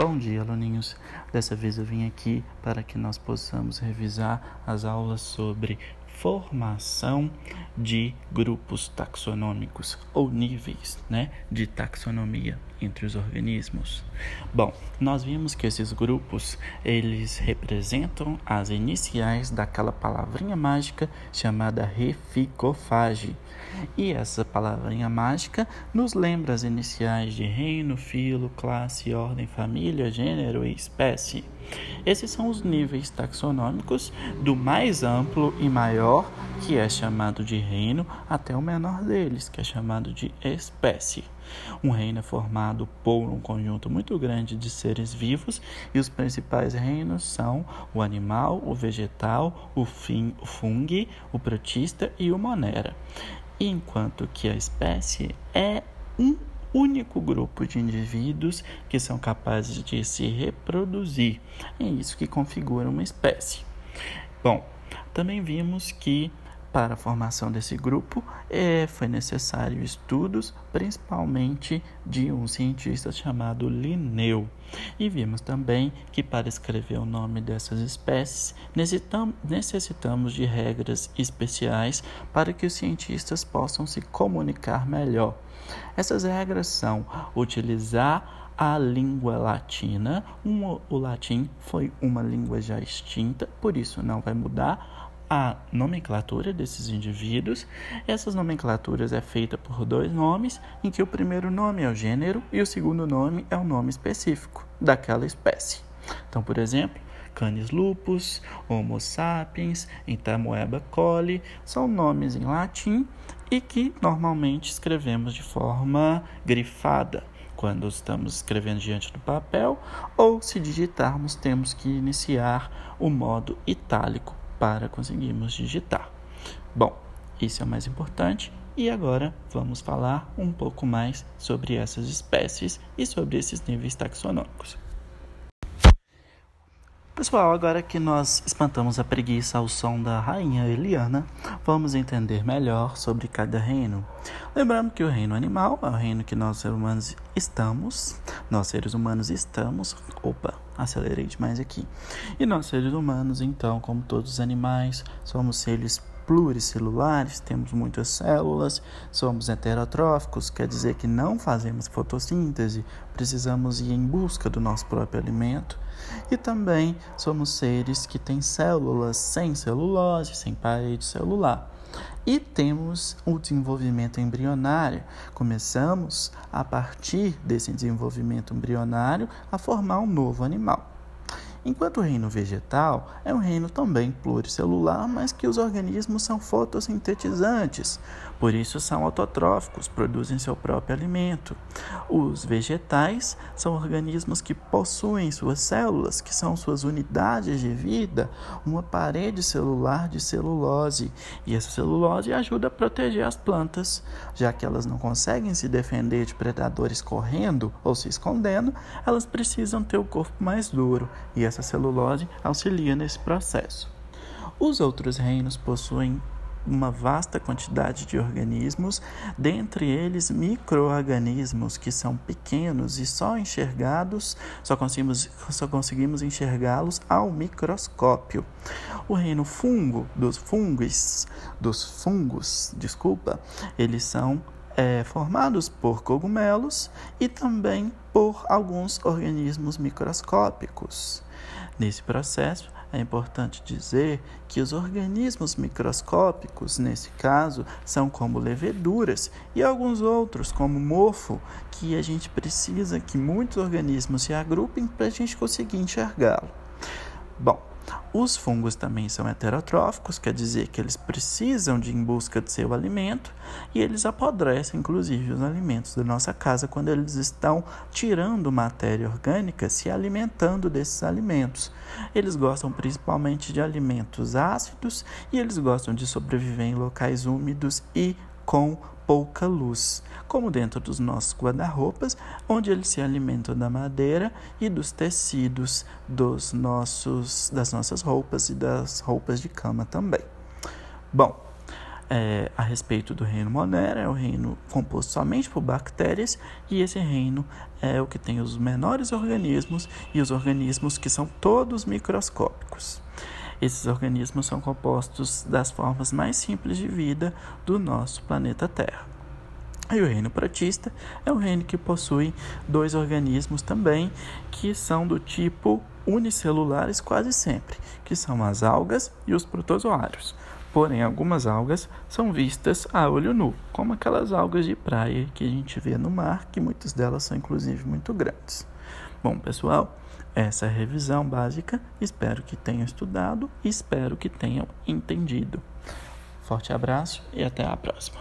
Bom dia, aluninhos. Dessa vez eu vim aqui para que nós possamos revisar as aulas sobre formação de grupos taxonômicos ou níveis né, de taxonomia entre os organismos. Bom, nós vimos que esses grupos eles representam as iniciais daquela palavrinha mágica chamada reficofage. E essa palavrinha mágica nos lembra as iniciais de reino, filo, classe, ordem, família, gênero e espécie. Esses são os níveis taxonômicos do mais amplo e maior, que é chamado de reino, até o menor deles, que é chamado de espécie. Um reino é formado por um conjunto muito grande de seres vivos e os principais reinos são o animal, o vegetal, o, fim, o fungo, o protista e o monera. Enquanto que a espécie é um único grupo de indivíduos que são capazes de se reproduzir. É isso que configura uma espécie. Bom, também vimos que para a formação desse grupo é, foi necessário estudos, principalmente de um cientista chamado Linneu. E vimos também que para escrever o nome dessas espécies necessitamos de regras especiais para que os cientistas possam se comunicar melhor. Essas regras são utilizar a língua latina. Um, o latim foi uma língua já extinta, por isso não vai mudar a nomenclatura desses indivíduos. Essas nomenclaturas é feita por dois nomes, em que o primeiro nome é o gênero e o segundo nome é o nome específico daquela espécie. Então, por exemplo, Canis lupus, Homo sapiens, Entamoeba coli, são nomes em latim e que normalmente escrevemos de forma grifada quando estamos escrevendo diante do papel, ou se digitarmos, temos que iniciar o modo itálico para conseguirmos digitar. Bom, isso é o mais importante. E agora vamos falar um pouco mais sobre essas espécies e sobre esses níveis taxonômicos. Pessoal, agora que nós espantamos a preguiça ao som da rainha Eliana, vamos entender melhor sobre cada reino. Lembrando que o reino animal é o reino que nós seres humanos estamos, nós seres humanos estamos, opa, acelerei demais aqui. E nós seres humanos, então, como todos os animais, somos seres pluricelulares, temos muitas células, somos heterotróficos, quer dizer que não fazemos fotossíntese, precisamos ir em busca do nosso próprio alimento. E também somos seres que têm células sem celulose, sem parede celular. E temos o desenvolvimento embrionário. Começamos, a partir desse desenvolvimento embrionário, a formar um novo animal. Enquanto o reino vegetal é um reino também pluricelular, mas que os organismos são fotossintetizantes, por isso são autotróficos, produzem seu próprio alimento. Os vegetais são organismos que possuem suas células, que são suas unidades de vida, uma parede celular de celulose, e essa celulose ajuda a proteger as plantas, já que elas não conseguem se defender de predadores correndo ou se escondendo, elas precisam ter o corpo mais duro, e essa celulose auxilia nesse processo. Os outros reinos possuem uma vasta quantidade de organismos, dentre eles microorganismos que são pequenos e só enxergados, só conseguimos, só conseguimos enxergá-los ao microscópio. O reino fungo dos fungos, dos fungos, desculpa, eles são é, formados por cogumelos e também por alguns organismos microscópicos. Nesse processo, é importante dizer que os organismos microscópicos, nesse caso, são como leveduras e alguns outros, como mofo, que a gente precisa que muitos organismos se agrupem para a gente conseguir enxergá-lo. Bom, os fungos também são heterotróficos, quer dizer que eles precisam de em busca de seu alimento e eles apodrecem, inclusive, os alimentos da nossa casa quando eles estão tirando matéria orgânica, se alimentando desses alimentos. Eles gostam principalmente de alimentos ácidos e eles gostam de sobreviver em locais úmidos e com pouca luz, como dentro dos nossos guarda-roupas, onde eles se alimentam da madeira e dos tecidos dos nossos, das nossas roupas e das roupas de cama também. Bom, é, a respeito do reino Monera, é o reino composto somente por bactérias, e esse reino é o que tem os menores organismos e os organismos que são todos microscópicos. Esses organismos são compostos das formas mais simples de vida do nosso planeta Terra. E o reino protista é um reino que possui dois organismos também, que são do tipo unicelulares quase sempre, que são as algas e os protozoários. Porém, algumas algas são vistas a olho nu, como aquelas algas de praia que a gente vê no mar, que muitas delas são inclusive muito grandes. Bom, pessoal, essa é a revisão básica. Espero que tenham estudado e espero que tenham entendido. Forte abraço e até a próxima.